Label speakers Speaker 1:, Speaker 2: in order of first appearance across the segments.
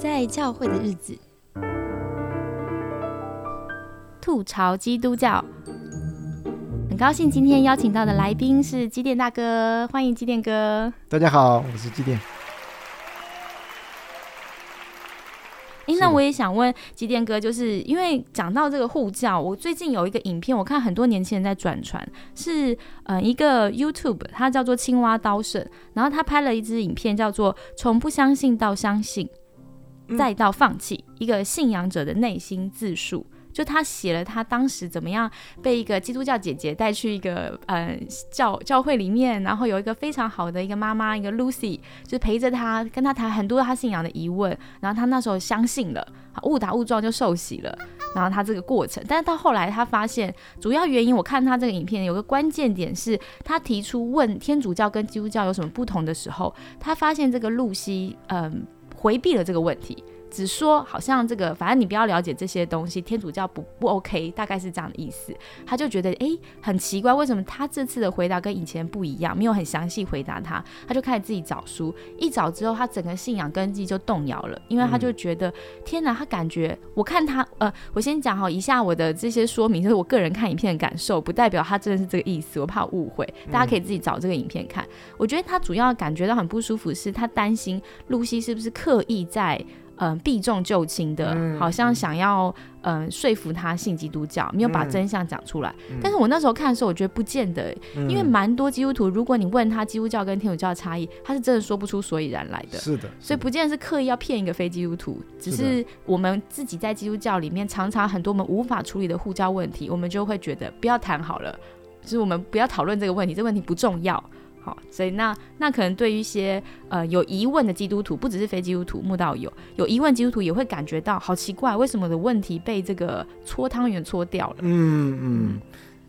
Speaker 1: 在教会的日子，吐槽基督教。很高兴今天邀请到的来宾是基电大哥，欢迎基电哥。
Speaker 2: 大家好，我是基电。
Speaker 1: 哎，那我也想问基电哥，就是因为讲到这个护教，我最近有一个影片，我看很多年轻人在转传，是呃一个 YouTube，它叫做青蛙刀圣，然后他拍了一支影片，叫做从不相信到相信，再到放弃，一个信仰者的内心自述。就他写了他当时怎么样被一个基督教姐姐带去一个呃教教会里面，然后有一个非常好的一个妈妈，一个 Lucy，就陪着他，跟他谈很多他信仰的疑问，然后他那时候相信了，误打误撞就受洗了，然后他这个过程，但是到后来他发现主要原因，我看他这个影片有个关键点是他提出问天主教跟基督教有什么不同的时候，他发现这个露西嗯回避了这个问题。只说好像这个，反正你不要了解这些东西，天主教不不 OK，大概是这样的意思。他就觉得哎，很奇怪，为什么他这次的回答跟以前不一样，没有很详细回答他，他就开始自己找书，一找之后，他整个信仰根基就动摇了，因为他就觉得天哪，他感觉我看他呃，我先讲好一下我的这些说明，就是我个人看影片的感受，不代表他真的是这个意思，我怕误会，大家可以自己找这个影片看。我觉得他主要感觉到很不舒服，是他担心露西是不是刻意在。嗯，避重就轻的，好像想要嗯说服他信基督教，没有把真相讲出来。但是我那时候看的时候，我觉得不见得，因为蛮多基督徒，如果你问他基督教跟天主教的差异，他是真的说不出所以然来的。
Speaker 2: 是的，
Speaker 1: 所以不见得是刻意要骗一个非基督徒，只是我们自己在基督教里面常常很多我们无法处理的护教问题，我们就会觉得不要谈好了，就是我们不要讨论这个问题，这个问题不重要。好，所以那那可能对于一些呃有疑问的基督徒，不只是非基督徒，慕道友有疑问基督徒也会感觉到好奇怪，为什么的问题被这个搓汤圆搓掉了？
Speaker 2: 嗯嗯，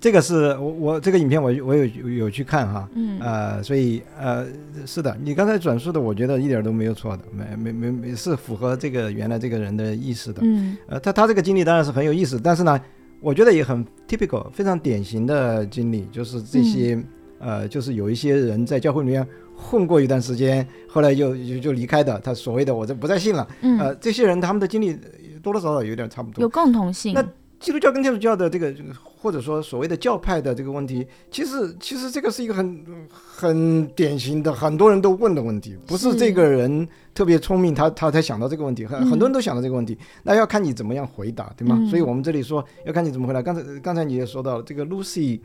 Speaker 2: 这个是我我这个影片我我有有去看哈，嗯呃，所以呃是的，你刚才转述的，我觉得一点都没有错的，没没没没是符合这个原来这个人的意思的，嗯呃他他这个经历当然是很有意思，但是呢，我觉得也很 typical，非常典型的经历，就是这些。呃，就是有一些人在教会里面混过一段时间，后来就就就离开的。他所谓的我这不再信了。嗯。呃，这些人他们的经历多多少少有点差不多。
Speaker 1: 有共同性。
Speaker 2: 那基督教跟天主教的这个，或者说所谓的教派的这个问题，其实其实这个是一个很很典型的，很多人都问的问题，不是这个人特别聪明，他他才想到这个问题，很很多人都想到这个问题。那要看你怎么样回答，对吗？所以我们这里说要看你怎么回答。刚才刚才你也说到了这个 Lucy。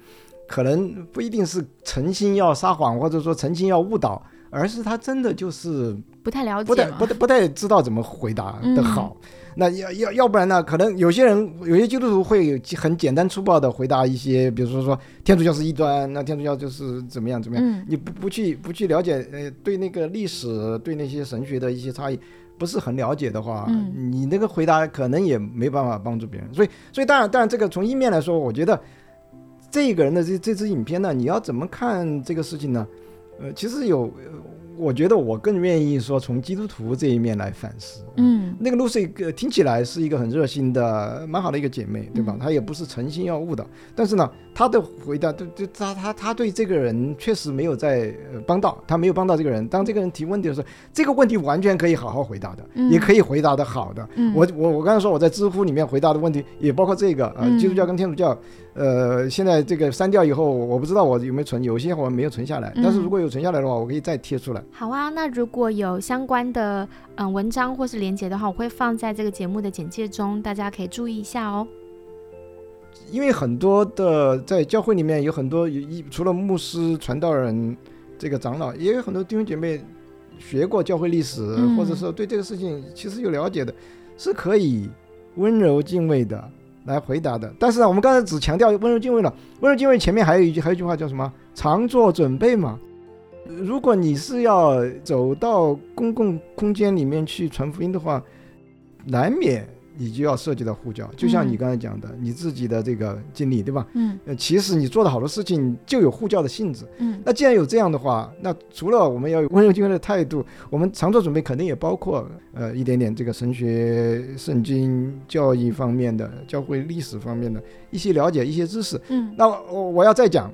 Speaker 2: 可能不一定是诚心要撒谎，或者说诚心要误导，而是他真的就是
Speaker 1: 不太了解，
Speaker 2: 不太不太不太知道怎么回答的好。那要要要不然呢？可能有些人有些基督徒会很简单粗暴的回答一些，比如说说天主教是异端，那天主教就是怎么样怎么样。你不不去不去了解，呃，对那个历史对那些神学的一些差异不是很了解的话，你那个回答可能也没办法帮助别人。所以所以当然当然这个从一面来说，我觉得。这个人的这这支影片呢，你要怎么看这个事情呢？呃，其实有。我觉得我更愿意说从基督徒这一面来反思。嗯，那个 Lucy 听起来是一个很热心的、蛮好的一个姐妹，对吧？她也不是诚心要误导，但是呢，她的回答，对对，他他他对这个人确实没有在帮到，他没有帮到这个人。当这个人提问题的时候，这个问题完全可以好好回答的，也可以回答的好的。我我我刚才说我在知乎里面回答的问题也包括这个啊，基督教跟天主教，呃，现在这个删掉以后，我不知道我有没有存，有些我没有存下来，但是如果有存下来的话，我可以再贴出来。
Speaker 1: 好啊，那如果有相关的嗯文章或是连接的话，我会放在这个节目的简介中，大家可以注意一下哦。
Speaker 2: 因为很多的在教会里面有很多一除了牧师、传道人、这个长老，也有很多弟兄姐妹学过教会历史，或者说对这个事情其实有了解的，是可以温柔敬畏的来回答的。但是呢，我们刚才只强调温柔敬畏了，温柔敬畏前面还有一句还有一句话叫什么？常做准备嘛。如果你是要走到公共空间里面去传福音的话，难免你就要涉及到护教。就像你刚才讲的，你自己的这个经历，对吧？嗯。呃，其实你做的好多事情就有护教的性质。嗯。那既然有这样的话，那除了我们要有温柔敬畏的态度，我们常做准备，肯定也包括呃一点点这个神学、圣经教义方面的、教会历史方面的一些了解、一些知识。嗯。那我我要再讲，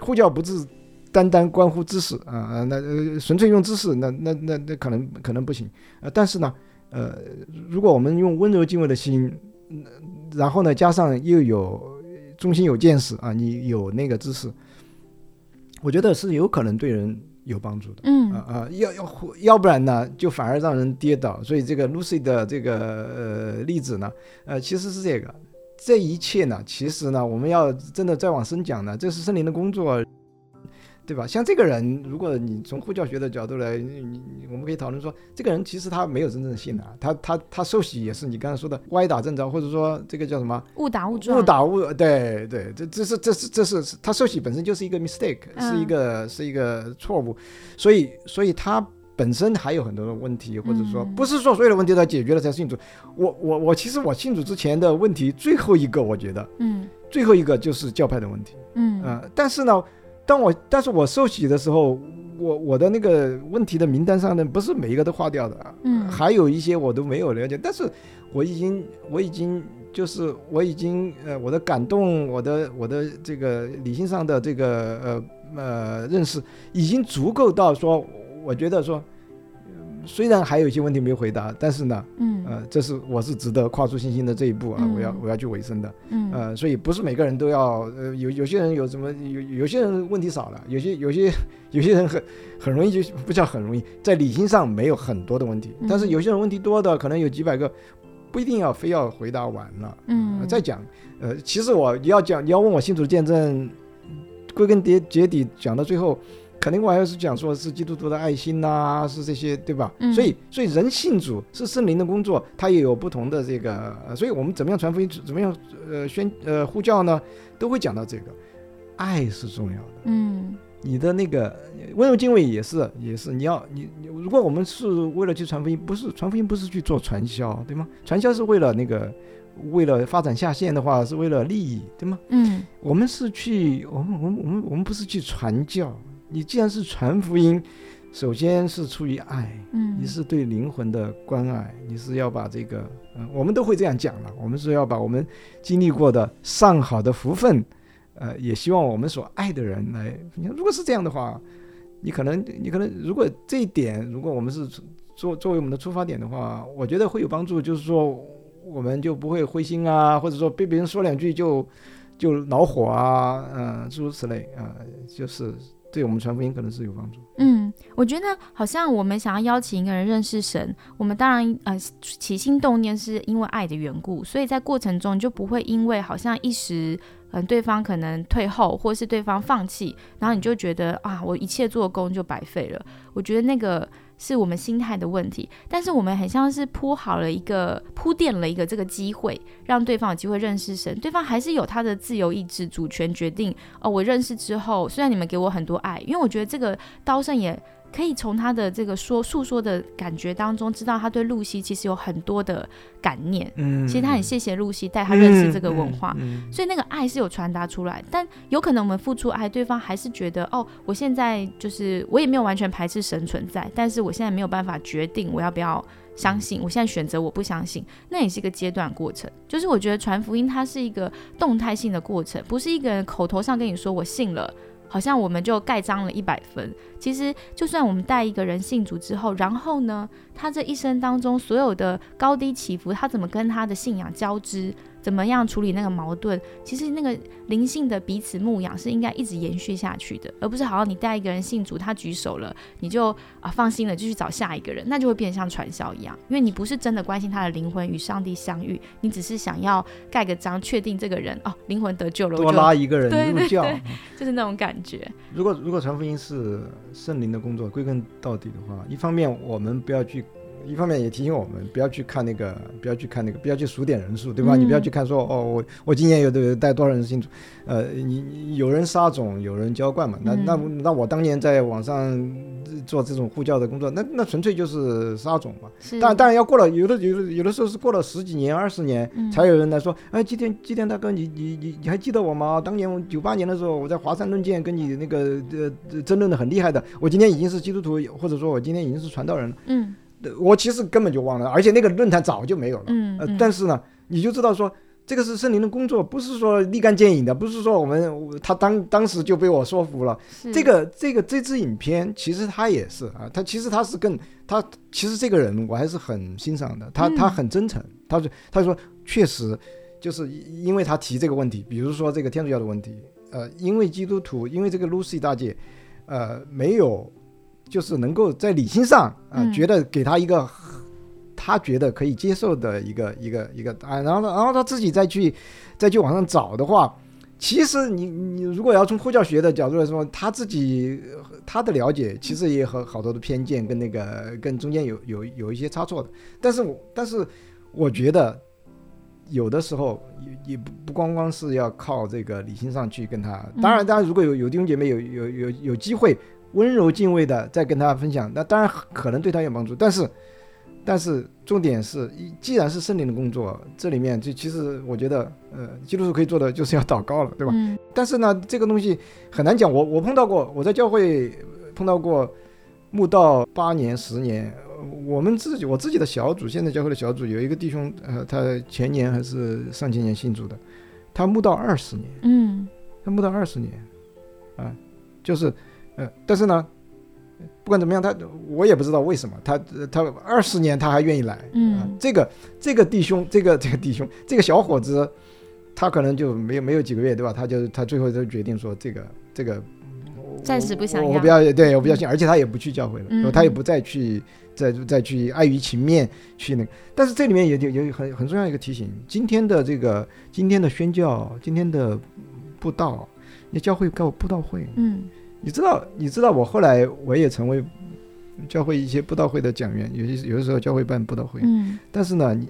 Speaker 2: 护教不是。单单关乎知识啊啊，那纯粹用知识，那那那那可能可能不行啊。但是呢，呃，如果我们用温柔敬畏的心，然后呢，加上又有忠心有见识啊，你有那个知识，我觉得是有可能对人有帮助的。
Speaker 1: 嗯
Speaker 2: 啊啊，要要要不然呢，就反而让人跌倒。所以这个 Lucy 的这个呃例子呢，呃，其实是这个，这一切呢，其实呢，我们要真的再往深讲呢，这是森林的工作。对吧？像这个人，如果你从护教学的角度来，你你我们可以讨论说，这个人其实他没有真正信啊，他他他受洗也是你刚才说的歪打正着，或者说这个叫什么
Speaker 1: 误打误撞，
Speaker 2: 误打误对对，这这是这是这是他受洗本身就是一个 mistake，是一个是一个错误，所以所以他本身还有很多的问题，或者说不是说所有的问题都解决了才信主。我我我其实我信主之前的问题最后一个，我觉得，
Speaker 1: 嗯，
Speaker 2: 最后一个就是教派的问题，
Speaker 1: 嗯
Speaker 2: 呃，但是呢。当我但是我受洗的时候，我我的那个问题的名单上呢，不是每一个都划掉的，
Speaker 1: 嗯，
Speaker 2: 还有一些我都没有了解，但是我已经我已经就是我已经呃我的感动，我的我的这个理性上的这个呃呃认识已经足够到说，我觉得说。虽然还有一些问题没有回答，但是呢，
Speaker 1: 嗯，
Speaker 2: 呃，这是我是值得跨出信心的这一步啊，我要我要去维生的，
Speaker 1: 嗯，
Speaker 2: 呃，所以不是每个人都要，呃，有有些人有什么有有些人问题少了，有些有些 有些人很很容易就不叫很容易，在理性上没有很多的问题，但是有些人问题多的可能有几百个，不一定要非要回答完了，
Speaker 1: 嗯，
Speaker 2: 再讲，呃，其实我要讲你要问我信主见证，归根结结底讲到最后。肯定我还是讲说是基督徒的爱心呐，是这些对吧？所以所以人信主是圣灵的工作，它也有不同的这个，所以我们怎么样传福音，怎么样呃宣呃呼叫呢？都会讲到这个，爱是重要的。
Speaker 1: 嗯，
Speaker 2: 你的那个温柔敬畏也是也是，你要你如果我们是为了去传福音，不是传福音不是去做传销对吗？传销是为了那个为了发展下线的话，是为了利益对吗？
Speaker 1: 嗯，
Speaker 2: 我们是去我们我们我们我们不是去传教。你既然是传福音，首先是出于爱，
Speaker 1: 嗯，
Speaker 2: 你是对灵魂的关爱，你是要把这个，嗯，我们都会这样讲了，我们是要把我们经历过的上好的福分，呃，也希望我们所爱的人来。你看，如果是这样的话，你可能，你可能，如果这一点，如果我们是作作为我们的出发点的话，我觉得会有帮助，就是说，我们就不会灰心啊，或者说被别人说两句就就恼火啊，嗯，诸如此类啊，就是。对我们传福音可能是有帮助。
Speaker 1: 嗯，我觉得好像我们想要邀请一个人认识神，我们当然呃起心动念是因为爱的缘故，所以在过程中就不会因为好像一时嗯对方可能退后，或是对方放弃，然后你就觉得啊我一切做工就白费了。我觉得那个。是我们心态的问题，但是我们很像是铺好了一个铺垫了一个这个机会，让对方有机会认识神，对方还是有他的自由意志、主权决定。哦，我认识之后，虽然你们给我很多爱，因为我觉得这个刀圣也。可以从他的这个说诉说的感觉当中，知道他对露西其实有很多的感念。嗯，其实他很谢谢露西带他认识这个文化，所以那个爱是有传达出来。但有可能我们付出爱，对方还是觉得哦，我现在就是我也没有完全排斥神存在，但是我现在没有办法决定我要不要相信。我现在选择我不相信，那也是一个阶段过程。就是我觉得传福音它是一个动态性的过程，不是一个人口头上跟你说我信了。好像我们就盖章了一百分。其实，就算我们带一个人信主之后，然后呢，他这一生当中所有的高低起伏，他怎么跟他的信仰交织？怎么样处理那个矛盾？其实那个灵性的彼此牧养是应该一直延续下去的，而不是好像你带一个人信主，他举手了，你就啊放心了，就去找下一个人，那就会变得像传销一样，因为你不是真的关心他的灵魂与上帝相遇，你只是想要盖个章，确定这个人哦灵魂得救了，
Speaker 2: 多拉一个人入教，
Speaker 1: 就是那种感觉。
Speaker 2: 如果如果传福音是圣灵的工作，归根到底的话，一方面我们不要去。一方面也提醒我们不要去看那个，不要去看那个，不要去数点人数，对吧？你不要去看说哦，我我今年有的带多少人进组，呃，你有人杀种，有人浇灌嘛。那那那我当年在网上做这种呼叫的工作，那那纯粹就是杀种嘛。但当然要过了，有的有的有的时候是过了十几年、二十年，才有人来说，哎，基天基天大哥，你你你你还记得我吗？当年九八年的时候，我在华山论剑跟你那个呃争论的很厉害的，我今天已经是基督徒，或者说我今天已经是传道人了。嗯。我其实根本就忘了，而且那个论坛早就没有了。嗯，呃，但是呢，你就知道说，这个是圣灵的工作，不是说立竿见影的，不是说我们他当当时就被我说服了。这个这个这支影片其实他也是啊，他其实他是更他其实这个人我还是很欣赏的，他他很真诚，他说他说确实就是因为他提这个问题，比如说这个天主教的问题，呃，因为基督徒因为这个 Lucy 大姐，呃，没有就是能够在理性上啊觉得给他一个。他觉得可以接受的一个一个一个答案，然后呢，然后他自己再去再去往上找的话，其实你你如果要从呼教学的角度来说，他自己他的了解其实也和好多的偏见跟那个跟中间有有有一些差错的。但是我但是我觉得有的时候也也不不光光是要靠这个理性上去跟他，当然当然如果有有弟兄姐妹有有有有机会温柔敬畏的在跟他分享，那当然可能对他有帮助，但是。但是重点是，既然是圣灵的工作，这里面就其实我觉得，呃，基督徒可以做的就是要祷告了，对吧？嗯。但是呢，这个东西很难讲。我我碰到过，我在教会碰到过，慕道八年十年，我们自己我自己的小组，现在教会的小组有一个弟兄，呃，他前年还是上前年信主的，他慕道二十年，
Speaker 1: 嗯，
Speaker 2: 他慕道二十年，啊，就是，呃，但是呢。不管怎么样，他我也不知道为什么他他二十年他还愿意来。嗯，这个这个弟兄，这个这个弟兄，这个小伙子，他可能就没有没有几个月，对吧？他就他最后就决定说，这个这个
Speaker 1: 暂时不想
Speaker 2: 我不要，对我不要信，而且他也不去教会了，他也不再去再再去碍于情面去那个。但是这里面也有有很很重要一个提醒：今天的这个今天的宣教，今天的布道，那教会搞布道会，
Speaker 1: 嗯。
Speaker 2: 你知道，你知道我后来我也成为教会一些布道会的讲员，有些有的时候教会办布道会，
Speaker 1: 嗯，
Speaker 2: 但是呢，你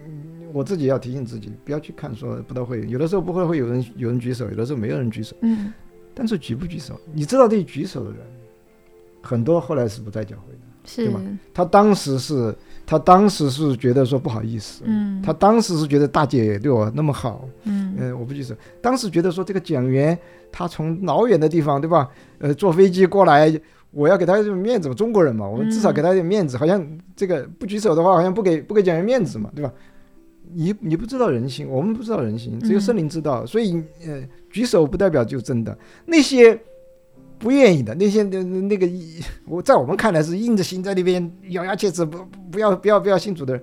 Speaker 2: 我自己要提醒自己，不要去看说布道会，有的时候不会会有人有人举手，有的时候没有人举手，
Speaker 1: 嗯，
Speaker 2: 但是举不举手，你知道这举手的人很多后来是不在教会的，对吧？他当时是，他当时是觉得说不好意思，
Speaker 1: 嗯，
Speaker 2: 他当时是觉得大姐对我那么好，
Speaker 1: 嗯，
Speaker 2: 呃，我不举手，当时觉得说这个讲员。他从老远的地方，对吧？呃，坐飞机过来，我要给他点面子，中国人嘛，我们至少给他点面子。好像这个不举手的话，好像不给不给讲员面子嘛，对吧？你你不知道人心，我们不知道人心，只有圣灵知道。所以，呃，举手不代表就真的。那些不愿意的，那些那那个，我在我们看来是硬着心在那边咬牙切齿，不不要不要不要信主的人。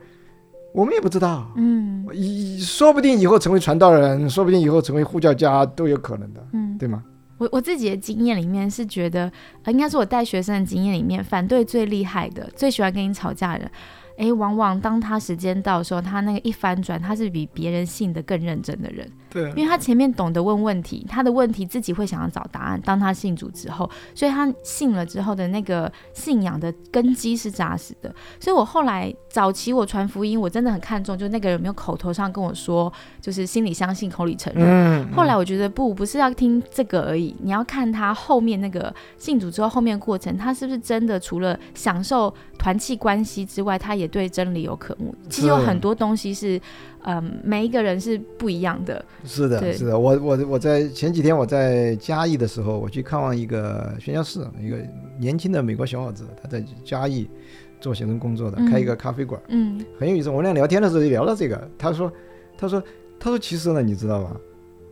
Speaker 2: 我们也不知道，
Speaker 1: 嗯，
Speaker 2: 以说不定以后成为传道人，说不定以后成为护教家都有可能的，
Speaker 1: 嗯，
Speaker 2: 对吗？
Speaker 1: 我我自己的经验里面是觉得，呃，应该是我带学生的经验里面，反对最厉害的，最喜欢跟你吵架的人。哎，往往当他时间到的时候，他那个一翻转，他是比别人信的更认真的人。
Speaker 2: 对，
Speaker 1: 因为他前面懂得问问题，他的问题自己会想要找答案。当他信主之后，所以他信了之后的那个信仰的根基是扎实的。所以我后来早期我传福音，我真的很看重，就那个人没有口头上跟我说，就是心里相信，口里承认。
Speaker 2: 嗯。
Speaker 1: 后来我觉得不，不是要听这个而已，你要看他后面那个信主之后后面过程，他是不是真的除了享受团契关系之外，他也。对真理有渴慕，其实有很多东西是，嗯，每一个人是不一样的。
Speaker 2: 是的，是的。我我我在前几天我在嘉义的时候，我去看望一个宣教士，一个年轻的美国小伙子，他在嘉义做行政工作的，开一个咖啡馆，
Speaker 1: 嗯，
Speaker 2: 很有意思。我们俩聊天的时候就聊到这个，他说，他说，他说，其实呢，你知道吗？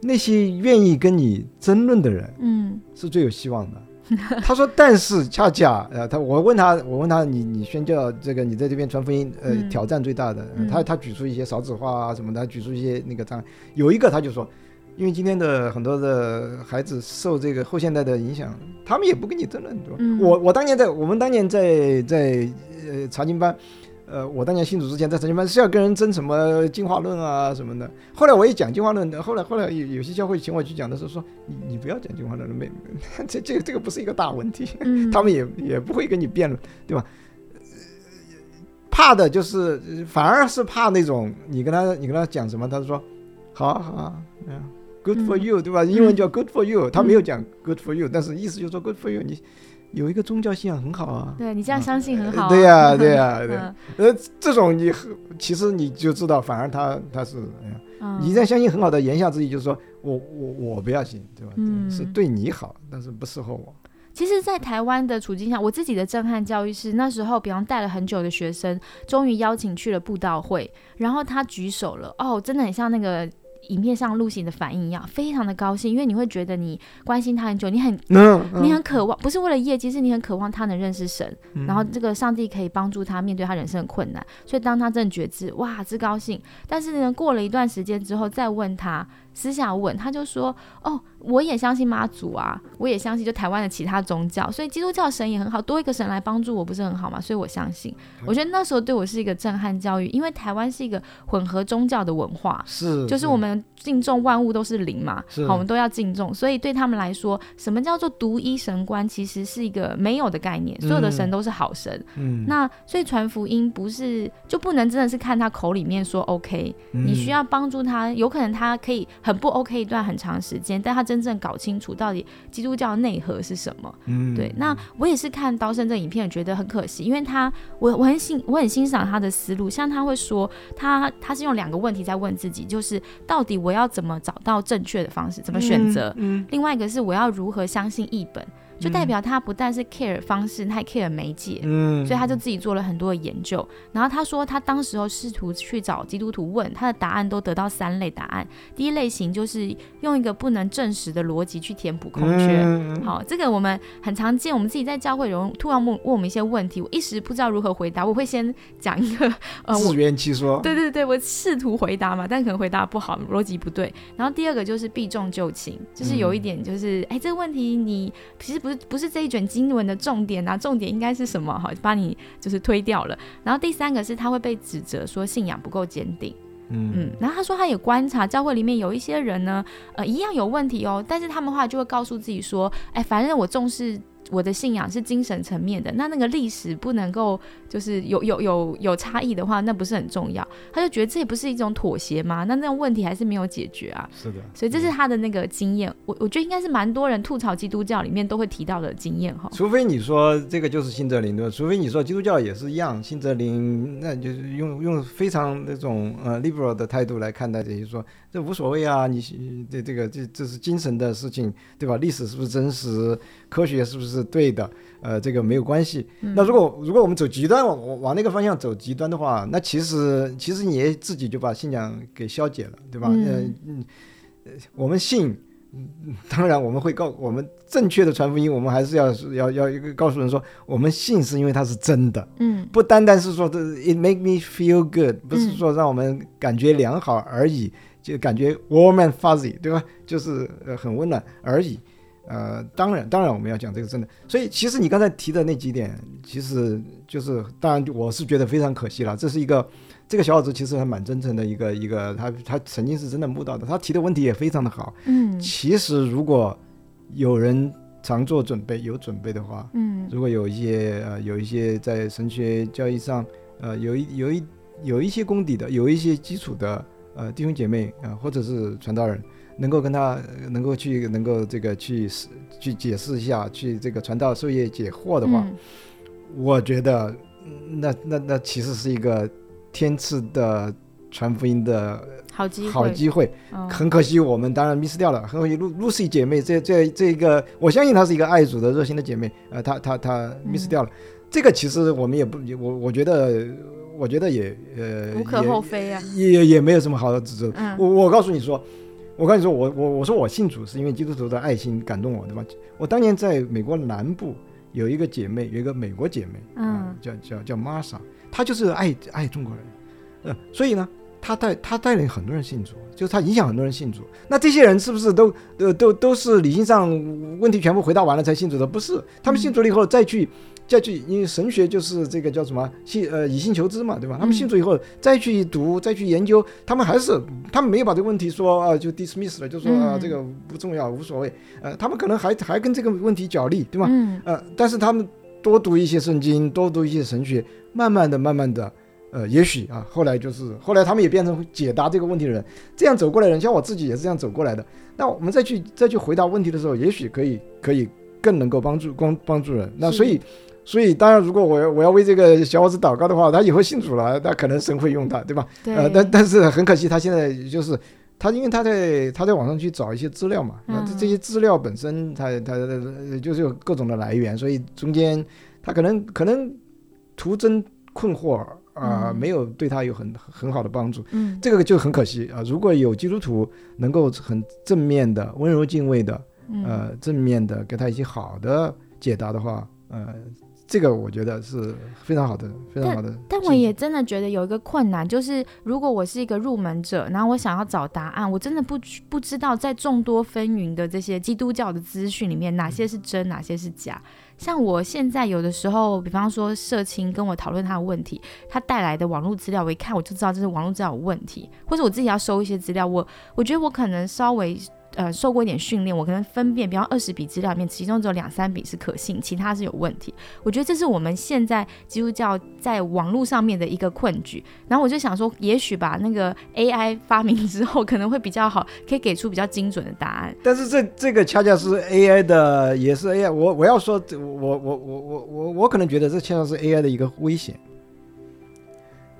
Speaker 2: 那些愿意跟你争论的人，
Speaker 1: 嗯，
Speaker 2: 是最有希望的。他说：“但是恰恰，呃，他我问他，我问他，你你宣教这个，你在这边传福音，呃，挑战最大的，他他举出一些少子化啊什么的，举出一些那个障碍。有一个他就说，因为今天的很多的孩子受这个后现代的影响，他们也不跟你争论，对吧？我我当年在我们当年在在呃查经班。”呃，我当年信主之前在神经班是要跟人争什么进化论啊什么的。后来我也讲进化论的，后来后来有有些教会请我去讲的时候说，你你不要讲进化论了，没这这个这个不是一个大问题，他们也也不会跟你辩论，对吧？怕的就是反而是怕那种你跟他你跟他讲什么，他说好好啊，good for you，对吧？英文叫 good for you，他没有讲 good for you，但是意思就是说 good for you，你。有一个宗教信仰很好啊，
Speaker 1: 对你这样相信很好。
Speaker 2: 对呀，对呀，对。呃，这种你其实你就知道，反而他他是，你这样相信很好的言下之意就是说我我我不要信，对吧？嗯，是对你好，但是不适合我。
Speaker 1: 其实，在台湾的处境下，我自己的震撼教育是那时候，比方带了很久的学生，终于邀请去了布道会，然后他举手了，哦，真的很像那个。影片上露西的反应一样，非常的高兴，因为你会觉得你关心他很久，你很
Speaker 2: 嗯，
Speaker 1: 你很渴望，不是为了业绩，是你很渴望他能认识神，
Speaker 2: 嗯
Speaker 1: 然后这个上帝可以帮助他面对他人生的困难。所以当他真的觉知，哇，之高兴。但是呢，过了一段时间之后，再问他，私下问，他就说，哦，我也相信妈祖啊，我也相信就台湾的其他宗教，所以基督教神也很好，多一个神来帮助我，不是很好吗？所以我相信。我觉得那时候对我是一个震撼教育，因为台湾是一个混合宗教的文化，
Speaker 2: 是，
Speaker 1: 就是我们敬重万物都是灵嘛，好，我们都要敬重，所以对他们来说，什么叫做独一神观，其实是一个没有的概念，所有的神都是好神。
Speaker 2: 嗯，
Speaker 1: 那所以传福音不是就不能真的是看他口里面说 OK，、你需
Speaker 2: 要
Speaker 1: 要帮助他，有可能他可以很不 OK 一段很长时间，但他真正搞清楚到底基督教内核是什么。
Speaker 2: 嗯，
Speaker 1: 对，那我也是看刀圣这个影片，觉得很可惜，因为他我我很欣我很欣赏他的思路，像他会说他他是用两个问题在问自己，就是到底我要怎么找到正确的方式，怎么选择，
Speaker 2: 嗯，
Speaker 1: 另外一个是我要如何相信译本，就代表他不但是 care 方式，他还 care 媒介。
Speaker 2: 嗯，
Speaker 1: 所以他就自己做了很多的研究，然后他说他当时候试图去找基督徒问，他的答案都得到三类答案。第一类型就是用一个不能证实的逻辑去填补空缺，
Speaker 2: 嗯，
Speaker 1: 好，这个我们很常见，我们自己在教会有人突然问问我们一些问题，我一时不知道如何回答，我会先讲一个，呃，我
Speaker 2: 自圆其说，
Speaker 1: 对对对，我试图回答嘛，但可能回答不好，逻辑不对。然后第二个就是避重就轻，就是有一点就是，哎、这个问题你其实不是不是这一卷经文的重点啊，重点应该是什么？哈，把你就是推掉了。然后第三个是他会被指责说信仰不够坚定。
Speaker 2: 嗯
Speaker 1: 嗯，然后他说他也观察教会里面有一些人呢，呃，一样有问题哦，但是他们话就会告诉自己说，哎，反正我重视我的信仰是精神层面的，那那个历史不能够就是有有有有差异的话，那不是很重要。他就觉得这也不是一种妥协吗？那那种问题还是没有解决啊。
Speaker 2: 是的，
Speaker 1: 所以这是他的那个经验，我我觉得应该是蛮多人吐槽基督教里面都会提到的经验哈。
Speaker 2: 除非你说这个就是信则灵对吧？除非你说基督教也是一样，新泽林，那就是用用非常那种呃 liberal 的态度来看待这些，说这无所谓啊，你这这个这这是精神的事情，对吧？历史是不是真实？科学是不是对的？呃，这个没有关系。那如果如果我们走极端，往往那个方向走极端的话，那其实其实你也自己就把信仰给消解了，对吧？
Speaker 1: 嗯
Speaker 2: 呃嗯，呃我们信。嗯当然，我们会告我们正确的传福音，我们还是要要要告诉人说，我们信是因为它是真的，
Speaker 1: 嗯
Speaker 2: 不单单是说这 it make me feel good，不是说让我们感觉良好而已，就感觉 warm and fuzzy，对吧？就是呃很温暖而已。呃，当然，当然我们要讲这个真的。所以其实你刚才提的那几点，其实就是当然我是觉得非常可惜了。这是一个这个小伙子其实还蛮真诚的一个一个，他他曾经是真的悟到的，他提的问题也非常的好。
Speaker 1: 嗯
Speaker 2: 其实如果有人常做准备，有准备的话，
Speaker 1: 嗯
Speaker 2: 如果有一些呃有一些在神学教义上呃有一有一有一些功底的，有一些基础的呃弟兄姐妹啊、呃或者是传道人，能够跟他呃能够去能够这个去去解释一下，去这个传道授业解惑的话，
Speaker 1: 嗯
Speaker 2: 我觉得嗯那那那其实是一个天赐的传福音的
Speaker 1: 好机会，
Speaker 2: 好机会。
Speaker 1: 嗯
Speaker 2: 很可惜，我们当然 miss 掉了。很可惜，Lucy 姐妹这这这个，我相信她是一个爱主的热心的姐妹，呃，她她她 miss
Speaker 1: 嗯
Speaker 2: 掉了。这个其实我们也不，也我我觉得，我觉得也呃
Speaker 1: 无可厚非啊。
Speaker 2: 也也也没有什么好的指责。
Speaker 1: 嗯
Speaker 2: 我我告诉你说，我跟你说，我我我说我信主是因为基督徒的爱心感动我，对吧？我当年在美国南部有一个姐妹，有一个美国姐妹，啊
Speaker 1: 嗯
Speaker 2: 叫叫叫玛莎，她就是爱爱中国人，呃，所以呢，她带她带领很多人信主，就是她影响很多人信主。那这些人是不是都呃都都是理性上问题全部回答完了才信主的？不是，他们信主了以后再去。再去，因为神学就是这个叫什么信呃以信求知嘛，对吧？他们信主以后再去读，再去研究，他们还是他们没有把这个问题说啊就 dismiss 了，就说啊
Speaker 1: 嗯
Speaker 2: 这个不重要无所谓，呃，他们可能还还跟这个问题角力，对吧？
Speaker 1: 嗯
Speaker 2: 呃，但是他们多读一些圣经，多读一些神学，慢慢的、慢慢的，呃，也许啊，后来就是后来他们也变成解答这个问题的人，这样走过来的人，像我自己也是这样走过来的。那我们再去再去回答问题的时候，也许可以可以更能够帮助帮帮助人。那所以所以当然，如果我要我要为这个小伙子祷告的话，他以后信主了，那可能神会用他，对吧？
Speaker 1: 对，
Speaker 2: 呃，但但是很可惜，他现在就是他，因为他在他在网上去找一些资料嘛，那这些资料本身他他他就是有各种的来源，所以中间他可能可能徒增困惑啊，没有对他有很很好的帮助。
Speaker 1: 嗯，
Speaker 2: 这个就很可惜啊。如果有基督徒能够很正面的、温柔敬畏的，呃，正面的给他一些好的解答的话，呃。这个我觉得是非常好的，非常好的。
Speaker 1: 但我也真的觉得有一个困难，就是如果我是一个入门者，然后我想要找答案，我真的不不知道在众多纷纭的这些基督教的资讯里面，哪些是真，哪些是假。像我现在有的时候，比方说社青跟我讨论他的问题，他带来的网络资料，我一看我就知道这是网络资料有问题，或者我自己要收一些资料，我我觉得我可能稍微。呃，受过一点训练，我可能分辨，比方二十笔资料里面，其中只有两三笔是可信，其他是有问题。我觉得这是我们现在基督教在网络上面的一个困局。然后我就想说，也许吧，那个 AI 发明之后可能会比较好，可以给出比较精准的答案。
Speaker 2: 但是这这个恰恰是 AI 的，也是 AI。我我要说，我我我我我我可能觉得这恰恰是 AI 的一个危险。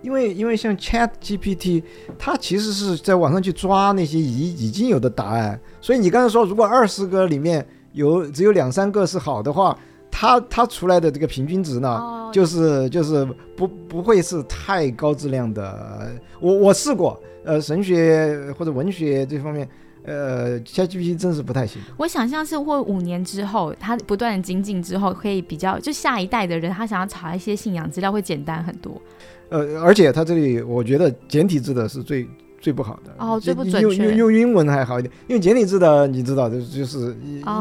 Speaker 2: 因为因为像 Chat GPT，它其实是在网上去抓那些已已经有的答案，所以你刚才说，如果二十个里面有只有两三个是好的话，它它出来的这个平均值呢，就是就是不不会是太高质量的。我我试过，呃，神学或者文学这方面。呃，ChatGPT 真是不太行。
Speaker 1: 我想象是或五年之后，它不断的精进之后，可以比较就下一代的人，他想要查一些信仰资料会简单很多。
Speaker 2: 呃，而且它这里我觉得简体字的是最。最不好的
Speaker 1: 哦，最不准
Speaker 2: 确。用用用英文还好一点，因为简体字的你知道，就就是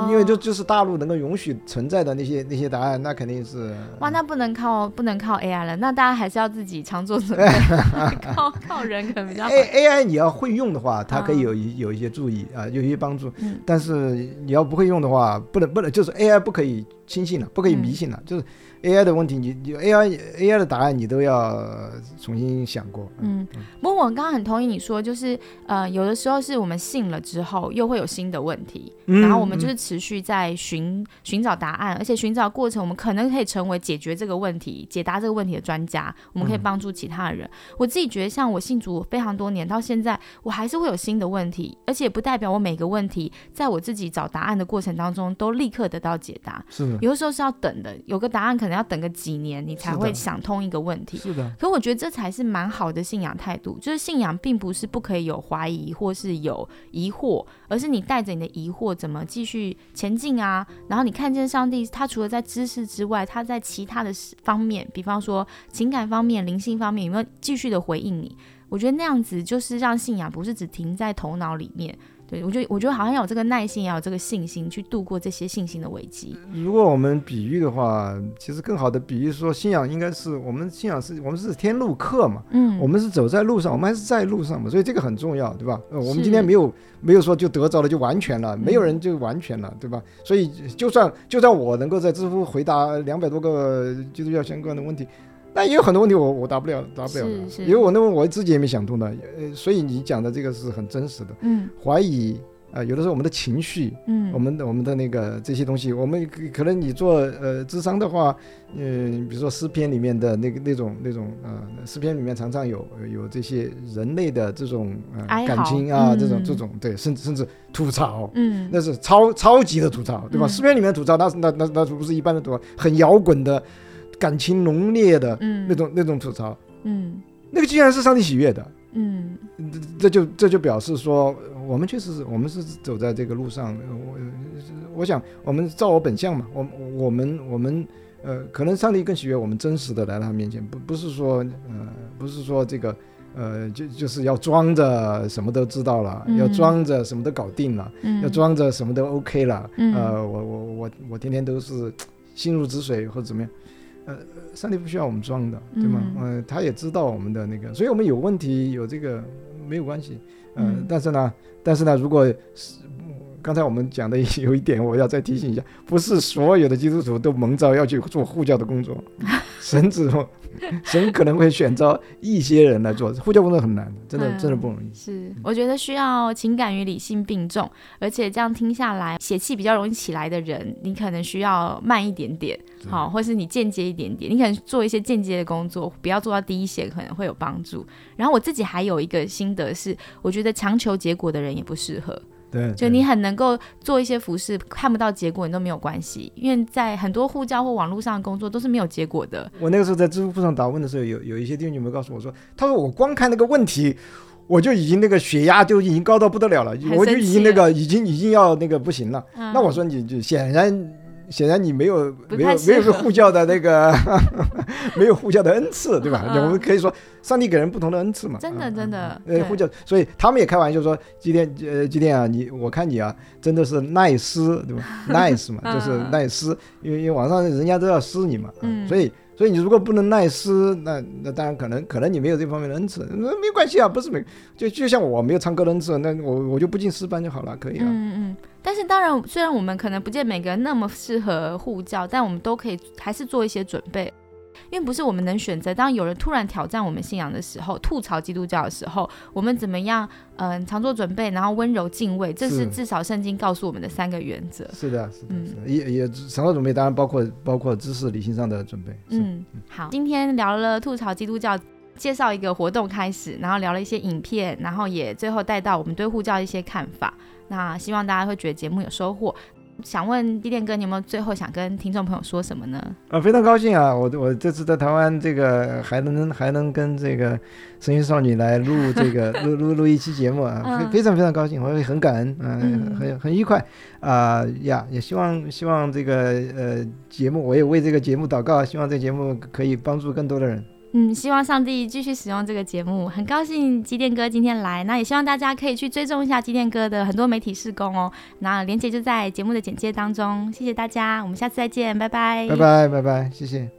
Speaker 2: 因为就就是大陆能够允许存在的那些那些答案，那肯定是
Speaker 1: 哇，那不能靠不能靠 AI 了，那大家还是要自己常做 准备，靠靠人可能比较。
Speaker 2: A AI 你要会用的话，它可以有一有一些注意啊，有一些帮助。嗯。但是你要不会用的话，不能不能就是 AI 不可以轻信了，不可以迷信了，就是。AI 的问题，你你 AI AI 的答案你都要重新想过。
Speaker 1: 嗯，不过我刚刚很同意你说，就是呃，有的时候是我们信了之后，又会有新的问题，然后我们就是持续在寻寻找答案，而且寻找过程，我们可能可以成为解决这个问题、解答这个问题的专家，我们可以帮助其他人。我自己觉得，像我信主非常多年，到现在我还是会有新的问题，而且不代表我每个问题在我自己找答案的过程当中都立刻得到解答。
Speaker 2: 是，
Speaker 1: 有的时候是要等的，有个答案可。可能要等个几年，你才会想通一个问题。
Speaker 2: 是的，
Speaker 1: 可我觉得这才是蛮好的信仰态度。就是信仰并不是不可以有怀疑或是有疑惑，而是你带着你的疑惑怎么继续前进啊？然后你看见上帝，他除了在知识之外，他在其他的方面，比方说情感方面、灵性方面，有没有继续的回应你？我觉得那样子就是让信仰不是只停在头脑里面。对，我觉得我觉得好像要有这个耐心，也有这个信心去度过这些信心的危机。
Speaker 2: 如果我们比喻的话，其实更好的比喻说，信仰应该是我们信仰是我们是天路客嘛，嗯，我们是走在路上，我们还是在路上嘛，所以这个很重要，对吧？呃，我们今天没有没有说就得着了就完全了，没有人就完全了，对吧？所以就算就算我能够在知乎回答两百多个基督教相关的问题。但也有很多问题我我答不了，答不了的，因为我那问我自己也没想通的，呃，所以你讲的这个是很真实的。嗯，怀疑啊，有的时候我们的情绪，嗯，我们的我们的那个这些东西，我们可能你做呃智商的话，嗯，比如说诗篇里面的那个那种那种呃，诗篇里面常常有有这些人类的这种呃感情啊，这种这种对，甚至甚至吐槽，嗯，那是超超级的吐槽，对吧？诗篇里面吐槽，那那那那不是一般的吐槽，很摇滚的。感情浓烈的那种那种吐槽，嗯，那个既然是上帝喜悦的，嗯，这就这就表示说，我们确实是我们是走在这个路上。我我想，我们照我本相嘛，我我们我们呃，可能上帝更喜悦我们真实的来到他面前，不不是说呃，不是说这个呃，就就是要装着什么都知道了，要装着什么都搞定了，要装着什么都 OK 了，呃，我我我我天天都是心如止水或者怎么样。呃，上帝不需要我们装的，对吗？嗯，他也知道我们的那个，所以我们有问题有这个没有关系，嗯，但是呢，但是呢，如果是刚才我们讲的有一点，我要再提醒一下，不是所有的基督徒都蒙召要去做护教的工作，神子。神可能会选择一些人来做呼叫工作，很难，真的真的不容易。
Speaker 1: 是，我觉得需要情感与理性并重，而且这样听下来，血气比较容易起来的人，你可能需要慢一点点，好，或是你间接一点点，你可能做一些间接的工作，不要做到第一线，可能会有帮助。然后我自己还有一个心得是，我觉得强求结果的人也不适合。
Speaker 2: 对，
Speaker 1: 就你很能够做一些服饰，看不到结果你都没有关系，因为在很多护教或网络上的工作都是没有结果的。
Speaker 2: 我那个时候在知乎上答问的时候，有有一些弟兄姐妹告诉我说，他说我光看那个问题。我就已经那个血压就已经高到不得了了，我就已经那个已经已经要那个不行了。那我说你就显然显然你没有没有没有个护教的那个 没有护教的恩赐，对吧？我们可以说上帝给人不同的恩赐嘛。
Speaker 1: 真的真的。
Speaker 2: 呃，护教，所以他们也开玩笑说，今天呃今天啊，你我看你啊，真的是耐撕，对吧？nice 嘛，就是耐撕，因为因为网上人家都要撕你嘛，所以。所以你如果不能耐撕，那那当然可能可能你没有这方面的恩赐，那没关系啊，不是没就就像我没有唱歌的恩赐，那我我就不进私班就好了，可以啊。
Speaker 1: 嗯嗯。但是当然，虽然我们可能不见每个人那么适合护教，但我们都可以还是做一些准备。因为不是我们能选择，当有人突然挑战我们信仰的时候，吐槽基督教的时候，我们怎么样？嗯，常做准备，然后温柔敬畏，这是至少圣经告诉我们的三个原则。
Speaker 2: 是的，是的，是的，也也常做准备，当然包括包括知识理性上的准备。
Speaker 1: 嗯，好，今天聊了吐槽基督教，介绍一个活动开始，然后聊了一些影片，然后也最后带到我们对护教一些看法。那希望大家会觉得节目有收获。想问地电哥，你有没有最后想跟听众朋友说什么呢？
Speaker 2: 啊，非常高兴啊！我我这次在台湾，这个还能还能跟这个声音少女来录这个 录录录一期节目啊，非非常非常高兴，我也很感恩，嗯，很很愉快啊呀！也希望希望这个呃节目，我也为这个节目祷告，希望这个节目可以帮助更多的人。
Speaker 1: 嗯，希望上帝继续使用这个节目，很高兴机电哥今天来，那也希望大家可以去追踪一下机电哥的很多媒体事工哦。那连接就在节目的简介当中，谢谢大家，我们下次再见，拜拜，
Speaker 2: 拜拜，拜拜，谢谢。